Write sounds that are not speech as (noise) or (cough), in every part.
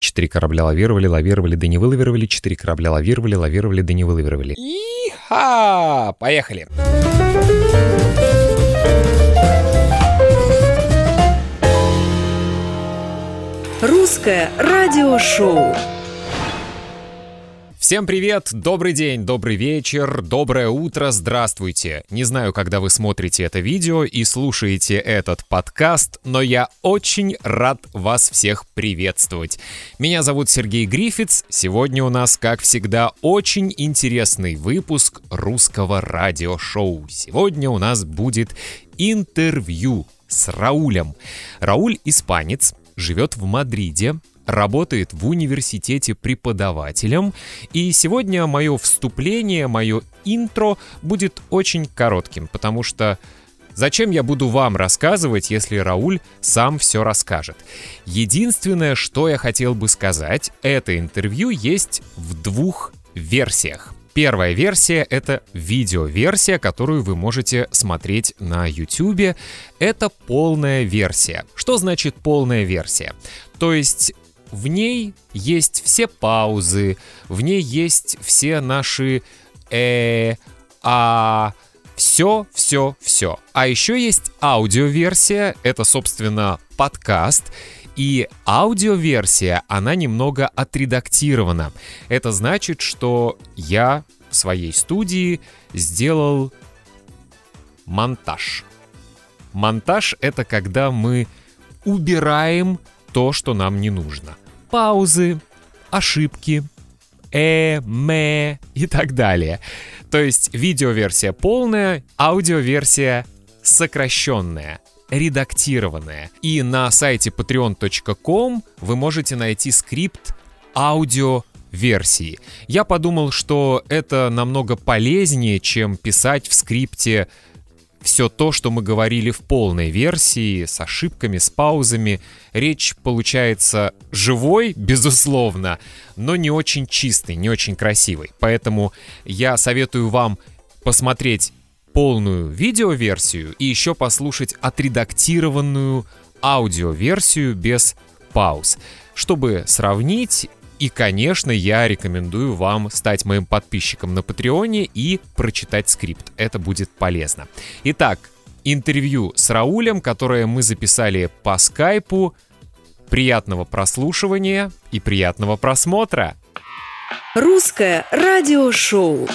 Четыре корабля лавировали, лавировали, да не вылавировали. Четыре корабля лавировали, лавировали, да не вылавировали. Иха! Поехали! Русское радиошоу. Всем привет, добрый день, добрый вечер, доброе утро, здравствуйте. Не знаю, когда вы смотрите это видео и слушаете этот подкаст, но я очень рад вас всех приветствовать. Меня зовут Сергей Грифиц. Сегодня у нас, как всегда, очень интересный выпуск русского радиошоу. Сегодня у нас будет интервью с Раулем. Рауль испанец, живет в Мадриде, работает в университете преподавателем. И сегодня мое вступление, мое интро будет очень коротким, потому что Зачем я буду вам рассказывать, если Рауль сам все расскажет? Единственное, что я хотел бы сказать, это интервью есть в двух версиях. Первая версия — это видеоверсия, которую вы можете смотреть на YouTube. Это полная версия. Что значит полная версия? То есть в ней есть все паузы, в ней есть все наши э, а, все, все, все. А еще есть аудиоверсия, это, собственно, подкаст. И аудиоверсия, она немного отредактирована. Это значит, что я в своей студии сделал монтаж. Монтаж — это когда мы убираем то, что нам не нужно. Паузы, ошибки, э, мэ и так далее. То есть видеоверсия полная, аудиоверсия сокращенная, редактированная. И на сайте patreon.com вы можете найти скрипт аудио версии. Я подумал, что это намного полезнее, чем писать в скрипте все то, что мы говорили в полной версии, с ошибками, с паузами. Речь получается живой, безусловно, но не очень чистой, не очень красивой. Поэтому я советую вам посмотреть полную видеоверсию и еще послушать отредактированную аудиоверсию без пауз, чтобы сравнить и, конечно, я рекомендую вам стать моим подписчиком на Патреоне и прочитать скрипт. Это будет полезно. Итак, интервью с Раулем, которое мы записали по скайпу. Приятного прослушивания и приятного просмотра! Русское радиошоу.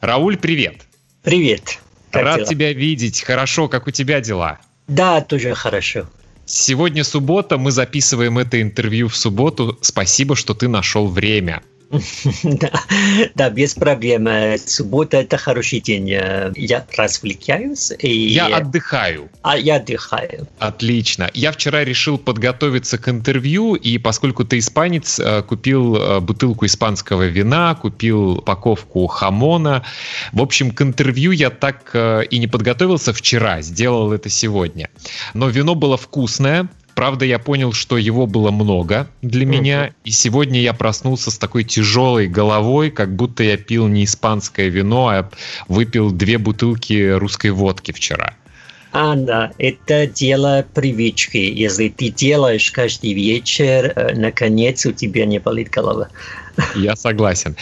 Рауль, привет! Привет. Как Рад дела? тебя видеть. Хорошо, как у тебя дела? Да, тоже хорошо. Сегодня суббота, мы записываем это интервью в субботу. Спасибо, что ты нашел время. (laughs) да, да, без проблем. Э, Суббота это хороший день. Э, Я развлекаюсь и Я отдыхаю. а я отдыхаю. Отлично. Я вчера решил подготовиться к интервью, и поскольку ты испанец, э, купил бутылку испанского вина, купил упаковку хамона. В общем, к интервью я так и не подготовился вчера, сделал это сегодня. Но вино было вкусное. Правда, я понял, что его было много для меня, и сегодня я проснулся с такой тяжелой головой, как будто я пил не испанское вино, а выпил две бутылки русской водки вчера. А, да, это дело привычки. Если ты делаешь каждый вечер, э, наконец у тебя не болит голова. Я согласен.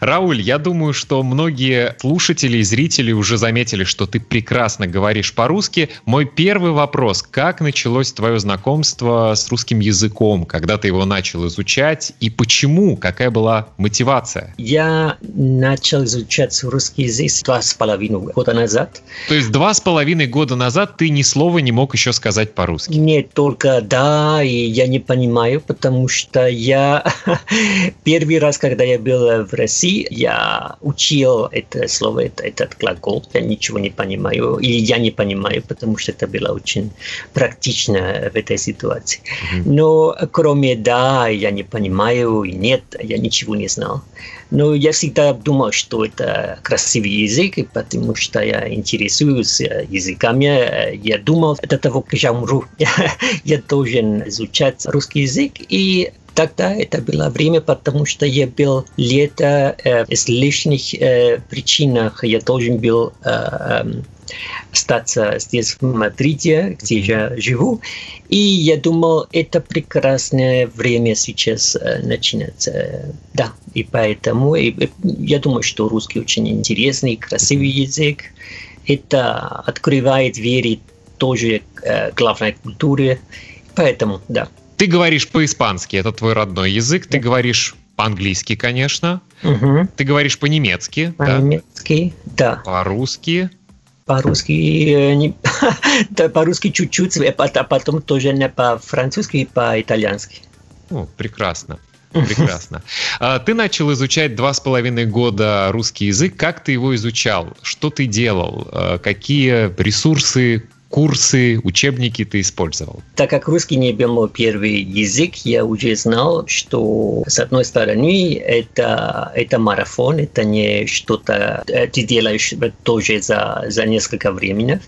Рауль, я думаю, что многие слушатели и зрители уже заметили, что ты прекрасно говоришь по-русски. Мой первый вопрос. Как началось твое знакомство с русским языком? Когда ты его начал изучать? И почему? Какая была мотивация? Я начал изучать русский язык два с половиной года назад. То есть два с половиной года назад ты ни слова не мог еще сказать по-русски. Не только да, и я не понимаю, потому что я (laughs) первый раз, когда я был в России, я учил это слово, это, этот глагол, я ничего не понимаю, или я не понимаю, потому что это было очень практично в этой ситуации. Но кроме да, я не понимаю, и нет, я ничего не знал. Но я всегда думал, что это красивый язык, потому что я интересуюсь э, языками. э, Я думал, до того, как я умру, (laughs) я должен изучать русский язык. И тогда это было время, потому что я был лето э, из лишних э, причинах. Я должен был э, э, остаться здесь, в Мадриде, где я живу. И я думал, это прекрасное время сейчас э, начинается. Да, и поэтому и, и, я думаю, что русский очень интересный, красивый язык. Это открывает двери тоже э, главной культуре. Поэтому, да. Ты говоришь по-испански, это твой родной язык. Ты говоришь по-английски, конечно. Угу. Ты говоришь по-немецки. По-немецки, да. По-русски. По-русски, э, не, (laughs) да, по-русски чуть-чуть, а потом тоже не по-французски и по-итальянски. О, прекрасно. Прекрасно. А, ты начал изучать два с половиной года русский язык. Как ты его изучал? Что ты делал? А, какие ресурсы, курсы, учебники ты использовал? Так как русский не был мой первый язык, я уже знал, что с одной стороны это, это марафон, это не что-то э, ты делаешь тоже за, за несколько времени.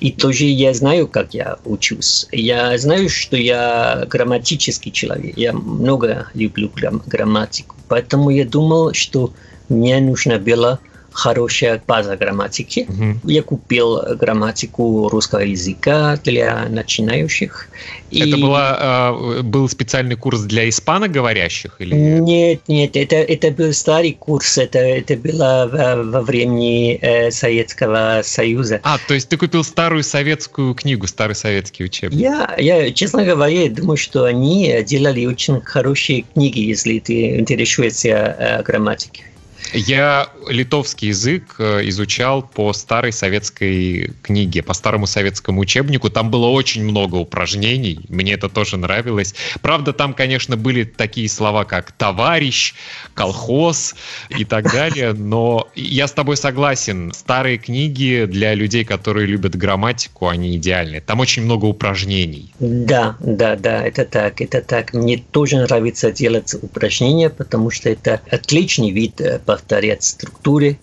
И тоже я знаю, как я учусь. Я знаю, что я грамматический человек. Я много люблю грамм, грамматику. Поэтому я думал, что мне нужно было хорошая база грамматики. Мгм. Я купил грамматику русского языка для начинающих. Это И- была, а, был специальный курс для испаноговорящих? Или... Нет, нет, это, это был старый курс, это, это было во, во времени э, Советского Союза. А, то есть ты купил старую советскую книгу, старый советский учебник? Я, я, честно говоря, я думаю, что они делали очень хорошие книги, если ты интересуешься э, грамматикой. Я литовский язык э, изучал по старой советской книге, по старому советскому учебнику. Там было очень много упражнений, мне это тоже нравилось. Правда, там, конечно, были такие слова, как товарищ, колхоз и так далее, но я с тобой согласен. Старые книги для людей, которые любят грамматику, они идеальны. Там очень много упражнений. Да, да, да, это так, это так. Мне тоже нравится делать упражнения, потому что это отличный вид э, повторять структуры.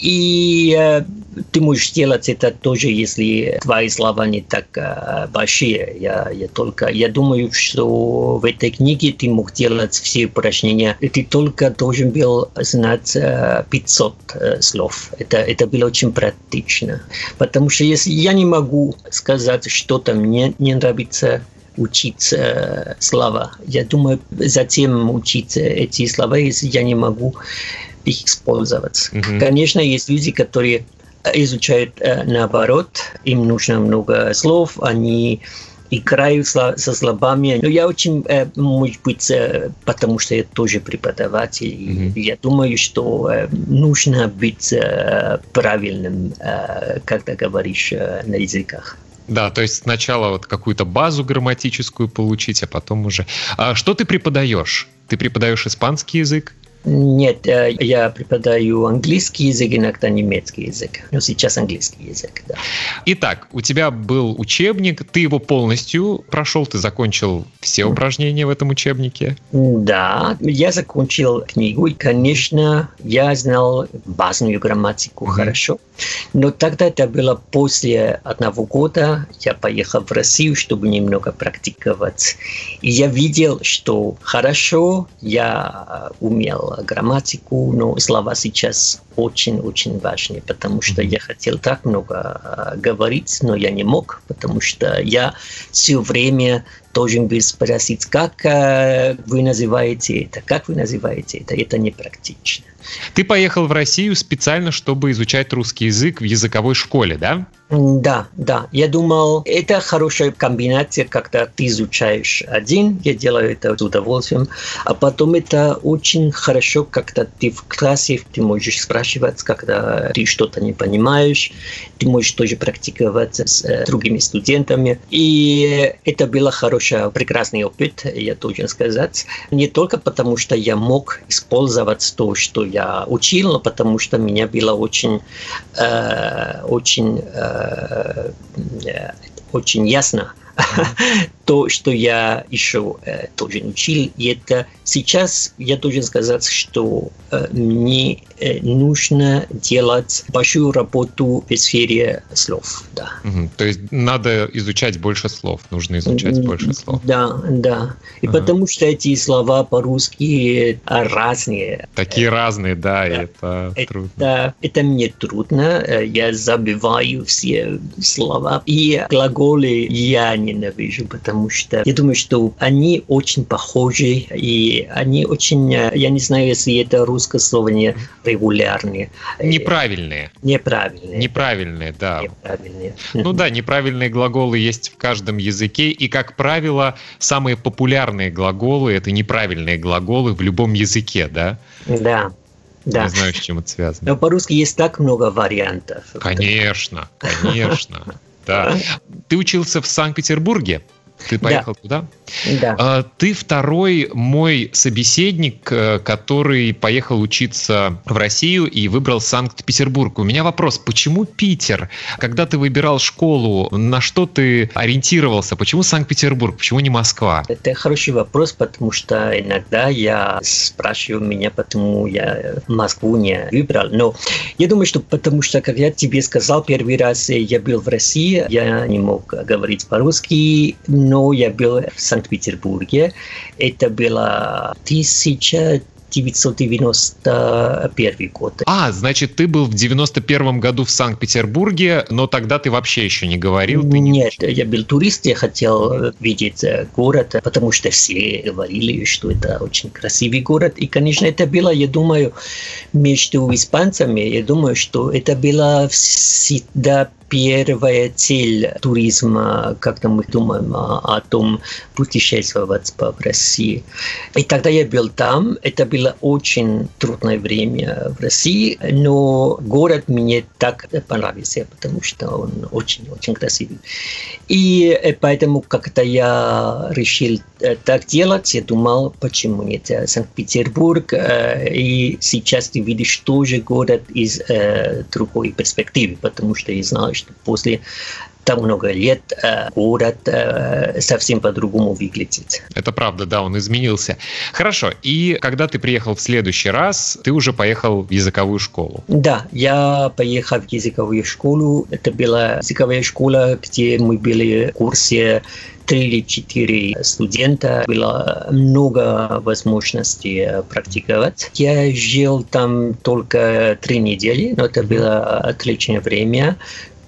И э, ты можешь делать это тоже, если твои слова не так э, большие. Я, я только, я думаю, что в этой книге ты мог делать все упражнения. Ты только должен был знать э, 500 э, слов. Это, это было очень практично. Потому что если я не могу сказать что-то мне не нравится, учить э, слова. Я думаю, затем учить эти слова, если я не могу их использовать. Мгм. Конечно, есть люди, которые э, изучают э, наоборот, им нужно много слов, они играют сло- со словами. Но я очень, э, может быть, потому что я тоже преподаватель, Мгм. я думаю, что нужно быть правильным, когда говоришь на языках. Да, то есть сначала вот какую-то базу грамматическую получить, а потом уже... А что ты преподаешь? Ты преподаешь испанский язык? Нет, э, я преподаю английский язык, иногда немецкий язык. Но сейчас английский язык, да. Итак, у тебя был учебник, ты его полностью прошел, ты закончил все упражнения в этом учебнике. Да, я закончил книгу, и, конечно, я знал базовую грамматику Мгм. хорошо. Но тогда это было после одного года. Я поехал в Россию, чтобы немного практиковать. И я видел, что хорошо я э, грамматику, но слова сейчас очень-очень важны, потому что я хотел так много э, говорить, но я не мог, потому что я все время должен был спросить, как э, вы называете это, как вы называете это, это непрактично. Ты поехал в Россию специально, чтобы изучать русский язык в языковой школе, да? Да, да. Я думал, это хорошая комбинация, когда ты изучаешь один, я делаю это с удовольствием, а потом это очень хорошо, когда ты в классе, ты можешь спрашивать, когда ты что-то не понимаешь, ты можешь тоже практиковать с э, другими студентами. И это был хороший, прекрасный опыт, я должен сказать. Не только потому, что я мог использовать то, что я учил, но потому что меня было очень, э, очень, э, очень ясно (laughs) то, что я еще э, тоже учил, это сейчас я должен сказать, что э, мне э, нужно делать большую работу в сфере слов. Да. То есть надо изучать больше слов, нужно изучать больше слов. Да, да. И ага. потому что эти слова по-русски разные. Такие разные, да, да. и это, это трудно. Это мне трудно. Я забиваю все слова. И глаголы я ненавижу, потому что я думаю, что они очень похожи, и они очень, я не знаю, если это русское слово не регулярные. Неправильные. Неправильные. Неправильные, да. Неправильные. Ну да, неправильные глаголы есть в каждом языке, и, как правило, самые популярные глаголы — это неправильные глаголы в любом языке, да? Да. Да. Не знаю, с чем это связано. Но по-русски есть так много вариантов. Конечно, конечно. (laughs) Да. Ты учился в Санкт-Петербурге? Ты поехал да. туда? Да. А, ты второй мой собеседник, э, который поехал учиться в Россию и выбрал Санкт-Петербург. У меня вопрос, почему Питер? Когда ты выбирал школу, на что ты ориентировался? Почему Санкт-Петербург? Почему не Москва? Это хороший вопрос, потому что иногда я спрашиваю меня, почему я Москву не выбрал. Но я думаю, что потому что, как я тебе сказал, первый раз я был в России, я не мог говорить по-русски, но я был в Санкт-Петербурге. Это было 1000 1991 год. А, значит, ты был в 91 году в Санкт-Петербурге, но тогда ты вообще еще не говорил? Ты Нет, не... я был турист, я хотел видеть э, город, потому что все говорили, что это очень красивый город. И, конечно, это было, я думаю, между испанцами, я думаю, что это было всегда первая цель туризма, когда мы думаем о, том, путешествовать по России. И тогда я был там, это было очень трудное время в России, но город мне так понравился, потому что он очень-очень красивый. И поэтому, когда я решил так делать, я думал, почему нет Санкт-Петербург, и сейчас ты видишь тоже город из другой перспективы, потому что я знаю, что после так много лет э, город э, совсем по-другому выглядит. Это правда, да, он изменился. Хорошо, и когда ты приехал в следующий раз, ты уже поехал в языковую школу? Да, я поехал в языковую школу. Это была языковая школа, где мы были в курсе три или четыре студента, было много возможностей практиковать. Я жил там только три недели, но это было отличное время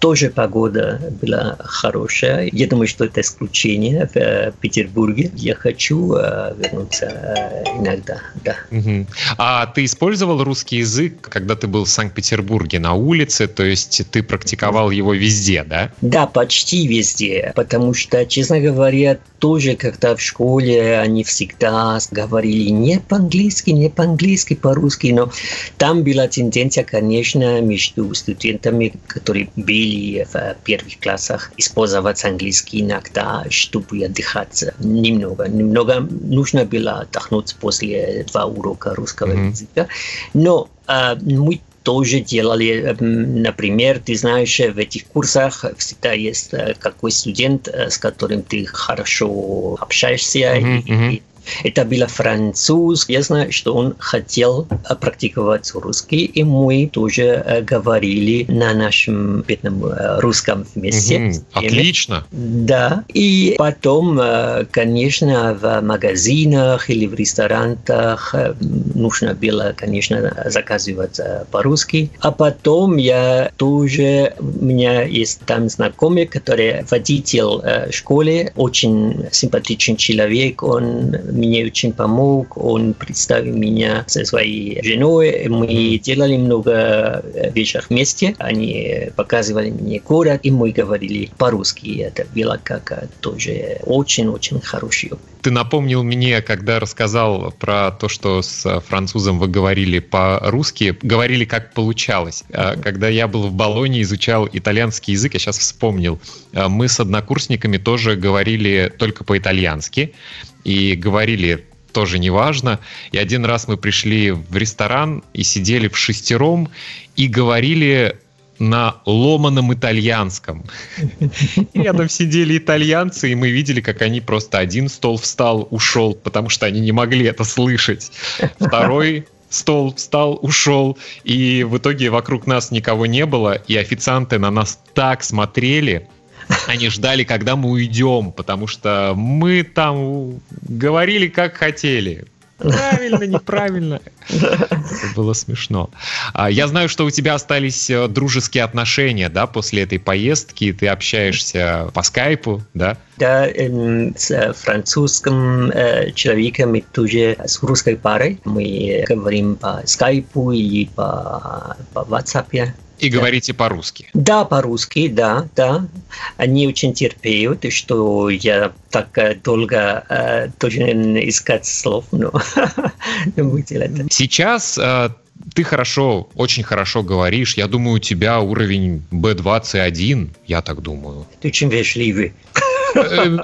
тоже погода была хорошая. Я думаю, что это исключение в э, Петербурге. Я хочу э, вернуться э, иногда, да. Угу. А ты использовал русский язык, когда ты был в Санкт-Петербурге на улице? То есть ты практиковал его везде, да? Да, почти везде. Потому что, честно говоря, тоже, когда в школе они всегда говорили не по-английски, не по-английски, по-русски, но там была тенденция, конечно, между студентами, которые были в первых классах, использовать английский иногда, чтобы отдыхать немного. Немного нужно было отдохнуть после два урока русского mm-hmm. языка. Но э, мы тоже делали, например, ты знаешь, в этих курсах всегда есть какой студент, с которым ты хорошо общаешься, mm-hmm, и, mm-hmm. Это был француз. Я знаю, что он хотел практиковать русский, и мы тоже говорили на нашем бедном русском вместе. Угу, отлично. Да. И потом, конечно, в магазинах или в ресторанах нужно было, конечно, заказывать по-русски. А потом я тоже, у меня есть там знакомый, который водитель школы, очень симпатичный человек, он мне очень помог. Он представил меня со своей женой. Мы делали много вещей вместе. Они показывали мне город, и мы говорили по-русски. Это было как тоже очень-очень хороший опыт. Ты напомнил мне, когда рассказал про то, что с французом вы говорили по-русски, говорили, как получалось. А, когда я был в Болоне, изучал итальянский язык, я сейчас вспомнил, а, мы с однокурсниками тоже говорили только по-итальянски и говорили тоже неважно. И один раз мы пришли в ресторан и сидели в шестером и говорили на ломаном итальянском. (laughs) Рядом сидели итальянцы, и мы видели, как они просто один стол встал, ушел, потому что они не могли это слышать. Второй стол встал, ушел, и в итоге вокруг нас никого не было, и официанты на нас так смотрели, они ждали, когда мы уйдем, потому что мы там говорили, как хотели. Правильно, неправильно. Это было смешно. А, я знаю, что у тебя остались э, дружеские отношения, да, после этой поездки. Ты общаешься по скайпу, да? Да, эм, с французским э, человеком и тоже с русской парой. Мы говорим по скайпу и по, по WhatsApp. И да. говорите по-русски? Да, по-русски, да, да. Они очень терпеют, что я так э, долго э, должен искать слов, но (laughs) Сейчас э, ты хорошо, очень хорошо говоришь. Я думаю, у тебя уровень B21, я так думаю. Ты очень вежливый. (laughs) Э,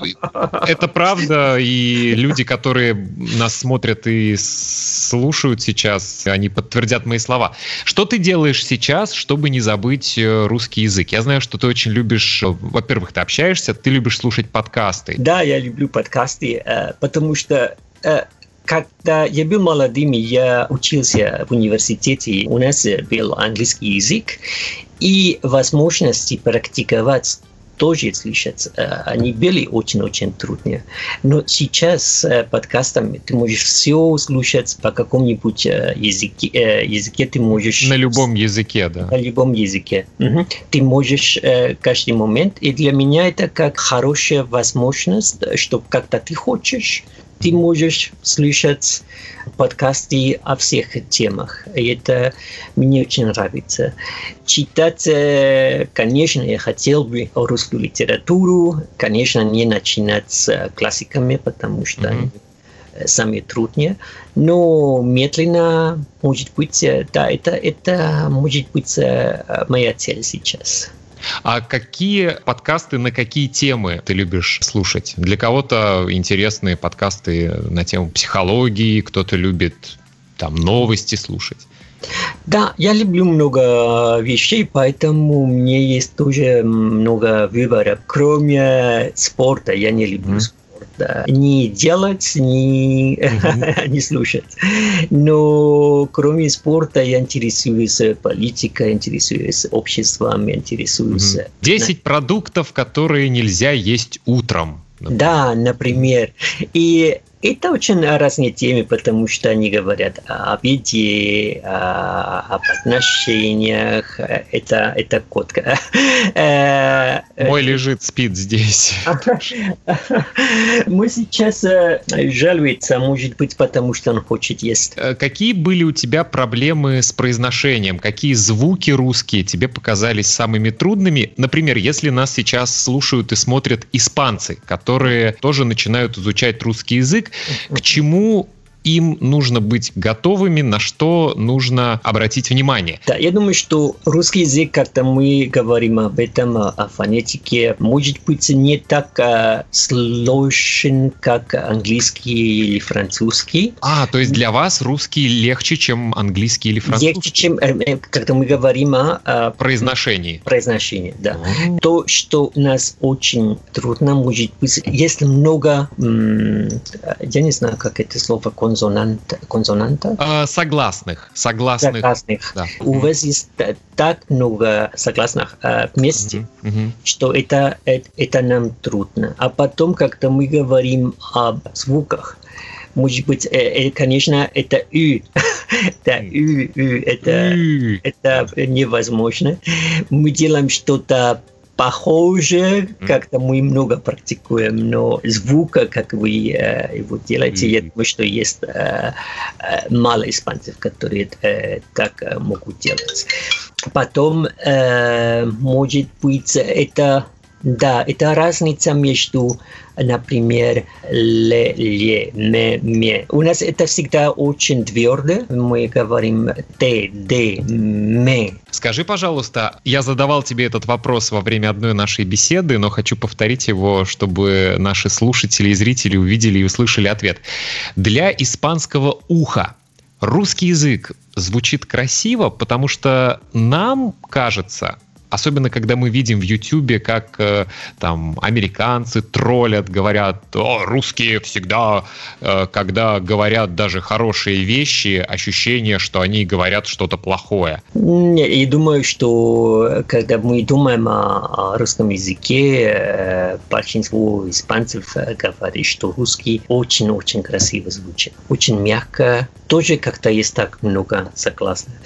это правда, и люди, которые нас смотрят и слушают сейчас, они подтвердят мои слова. Что ты делаешь сейчас, чтобы не забыть э, русский язык? Я знаю, что ты очень любишь, э, во-первых, ты общаешься, ты любишь слушать подкасты. Да, я люблю подкасты, потому что когда я был молодым, я учился в университете, у нас был английский язык, и возможности практиковать тоже слышать, э, они были очень-очень трудные. Но сейчас с э, подкастами ты можешь все слушать по какому-нибудь э, языке, языке ты можешь... На любом языке, да. На любом языке. Угу. Ты можешь каждый момент, и для меня это как хорошая возможность, что когда ты хочешь, ты можешь слышать подкасты о всех темах. Это мне очень нравится. Читать, э, конечно, я хотел бы русскую литературу, конечно, не начинать с классиками, потому что mm-hmm. самые трудные, но медленно, может быть, э, да, это, это может быть моя цель сейчас. А какие подкасты на какие темы ты любишь слушать? Для кого-то интересные подкасты на тему психологии, кто-то любит там новости слушать. Да, я люблю много вещей, поэтому у меня есть тоже много выбора. Кроме спорта, я не люблю mm. спорт да, не делать, не, mm-hmm. (laughs) не слушать. Но кроме спорта я интересуюсь политикой, интересуюсь обществом, интересуюсь... Mm-hmm. 10 продуктов, которые нельзя есть утром. Например. Да, например. И это очень разные темы, потому что они говорят о беде, об отношениях. Это, это котка. Э, Мой лежит, спит здесь. (laughs) Мы сейчас э, жалуется, может быть, потому что он хочет есть. Э, какие были у тебя проблемы с произношением? Какие звуки русские тебе показались самыми трудными? Например, если нас сейчас слушают и смотрят испанцы, которые тоже начинают изучать русский язык, к чему им нужно быть готовыми, на что нужно обратить внимание. Да, я думаю, что русский язык, когда мы говорим об этом, о фонетике, может быть не так а, сложен, как английский или французский. А, то есть для вас русский легче, чем английский или французский? Легче, чем, э, э, когда мы говорим о... о произношении. Произношении, да. Mm. То, что у нас очень трудно, может быть, если много, я не знаю, как это слово, консонант, консонанта? А, согласных. Согласных. Согласных. Да. У mm-hmm. вас есть так много согласных а, вместе, mm-hmm. что это, это, это нам трудно. А потом, когда мы говорим об звуках, может быть, э, э, конечно, это «ü». (laughs) да, «ü», «ü», это, это невозможно. Мы делаем что-то похоже, как-то мы много практикуем, но звука, как вы э, его делаете, я думаю, что есть э, э, мало испанцев, которые э, так могут делать. Потом, э, может быть, это да, это разница между, например, ле, ле, ме, ме. У нас это всегда очень твердо. Мы говорим те, де, ме. Скажи, пожалуйста, я задавал тебе этот вопрос во время одной нашей беседы, но хочу повторить его, чтобы наши слушатели и зрители увидели и услышали ответ. Для испанского уха русский язык звучит красиво, потому что нам кажется, Особенно, когда мы видим в Ютубе, как э, там американцы троллят, говорят, о, русские всегда, э, когда говорят даже хорошие вещи, ощущение, что они говорят что-то плохое. Я думаю, что когда мы думаем о, о русском языке, э, большинство испанцев э, говорит, что русский очень-очень красиво звучит, очень мягко. Тоже как-то есть так много согласных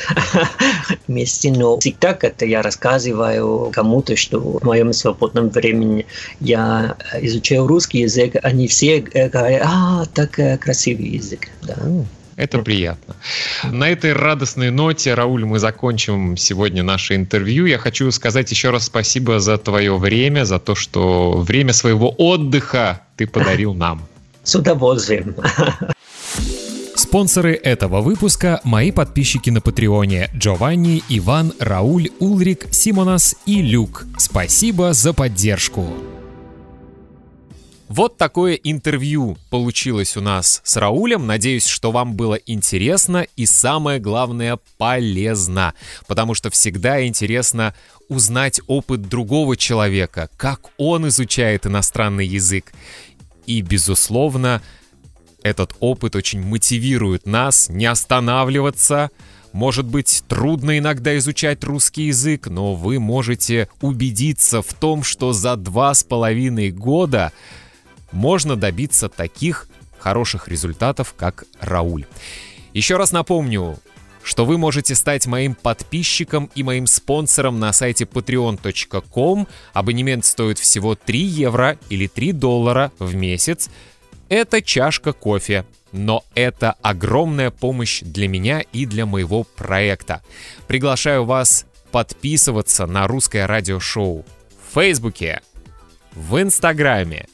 (laughs) вместе, но всегда, когда я рассказываю рассказываю кому-то, что в моем свободном времени я изучаю русский язык, они все говорят, а, так э, красивый язык. Да. Это приятно. На этой радостной ноте, Рауль, мы закончим сегодня наше интервью. Я хочу сказать еще раз спасибо за твое время, за то, что время своего отдыха ты подарил нам. С удовольствием. (laughs) Спонсоры этого выпуска – мои подписчики на Патреоне – Джованни, Иван, Рауль, Улрик, Симонас и Люк. Спасибо за поддержку. Вот такое интервью получилось у нас с Раулем. Надеюсь, что вам было интересно и самое главное полезно, потому что всегда интересно узнать опыт другого человека, как он изучает иностранный язык. И, безусловно, этот опыт очень мотивирует нас не останавливаться. Может быть, трудно иногда изучать русский язык, но вы можете убедиться в том, что за два с половиной года можно добиться таких хороших результатов, как Рауль. Еще раз напомню, что вы можете стать моим подписчиком и моим спонсором на сайте patreon.com. Абонемент стоит всего 3 евро или 3 доллара в месяц. Это чашка кофе, но это огромная помощь для меня и для моего проекта. Приглашаю вас подписываться на русское радиошоу в Фейсбуке, в Инстаграме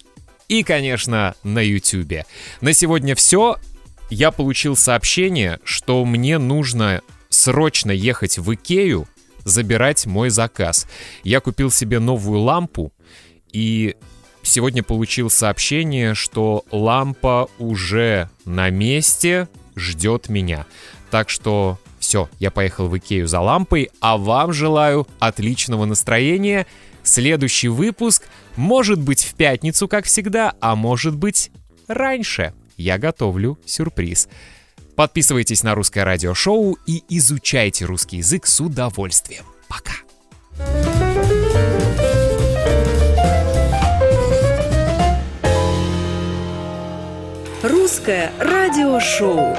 и, конечно, на Ютубе. На сегодня все. Я получил сообщение, что мне нужно срочно ехать в Икею, забирать мой заказ. Я купил себе новую лампу, и сегодня получил сообщение, что лампа уже на месте, ждет меня. Так что все, я поехал в Икею за лампой, а вам желаю отличного настроения. Следующий выпуск может быть в пятницу, как всегда, а может быть раньше. Я готовлю сюрприз. Подписывайтесь на русское радиошоу и изучайте русский язык с удовольствием. Пока! Русское радиошоу.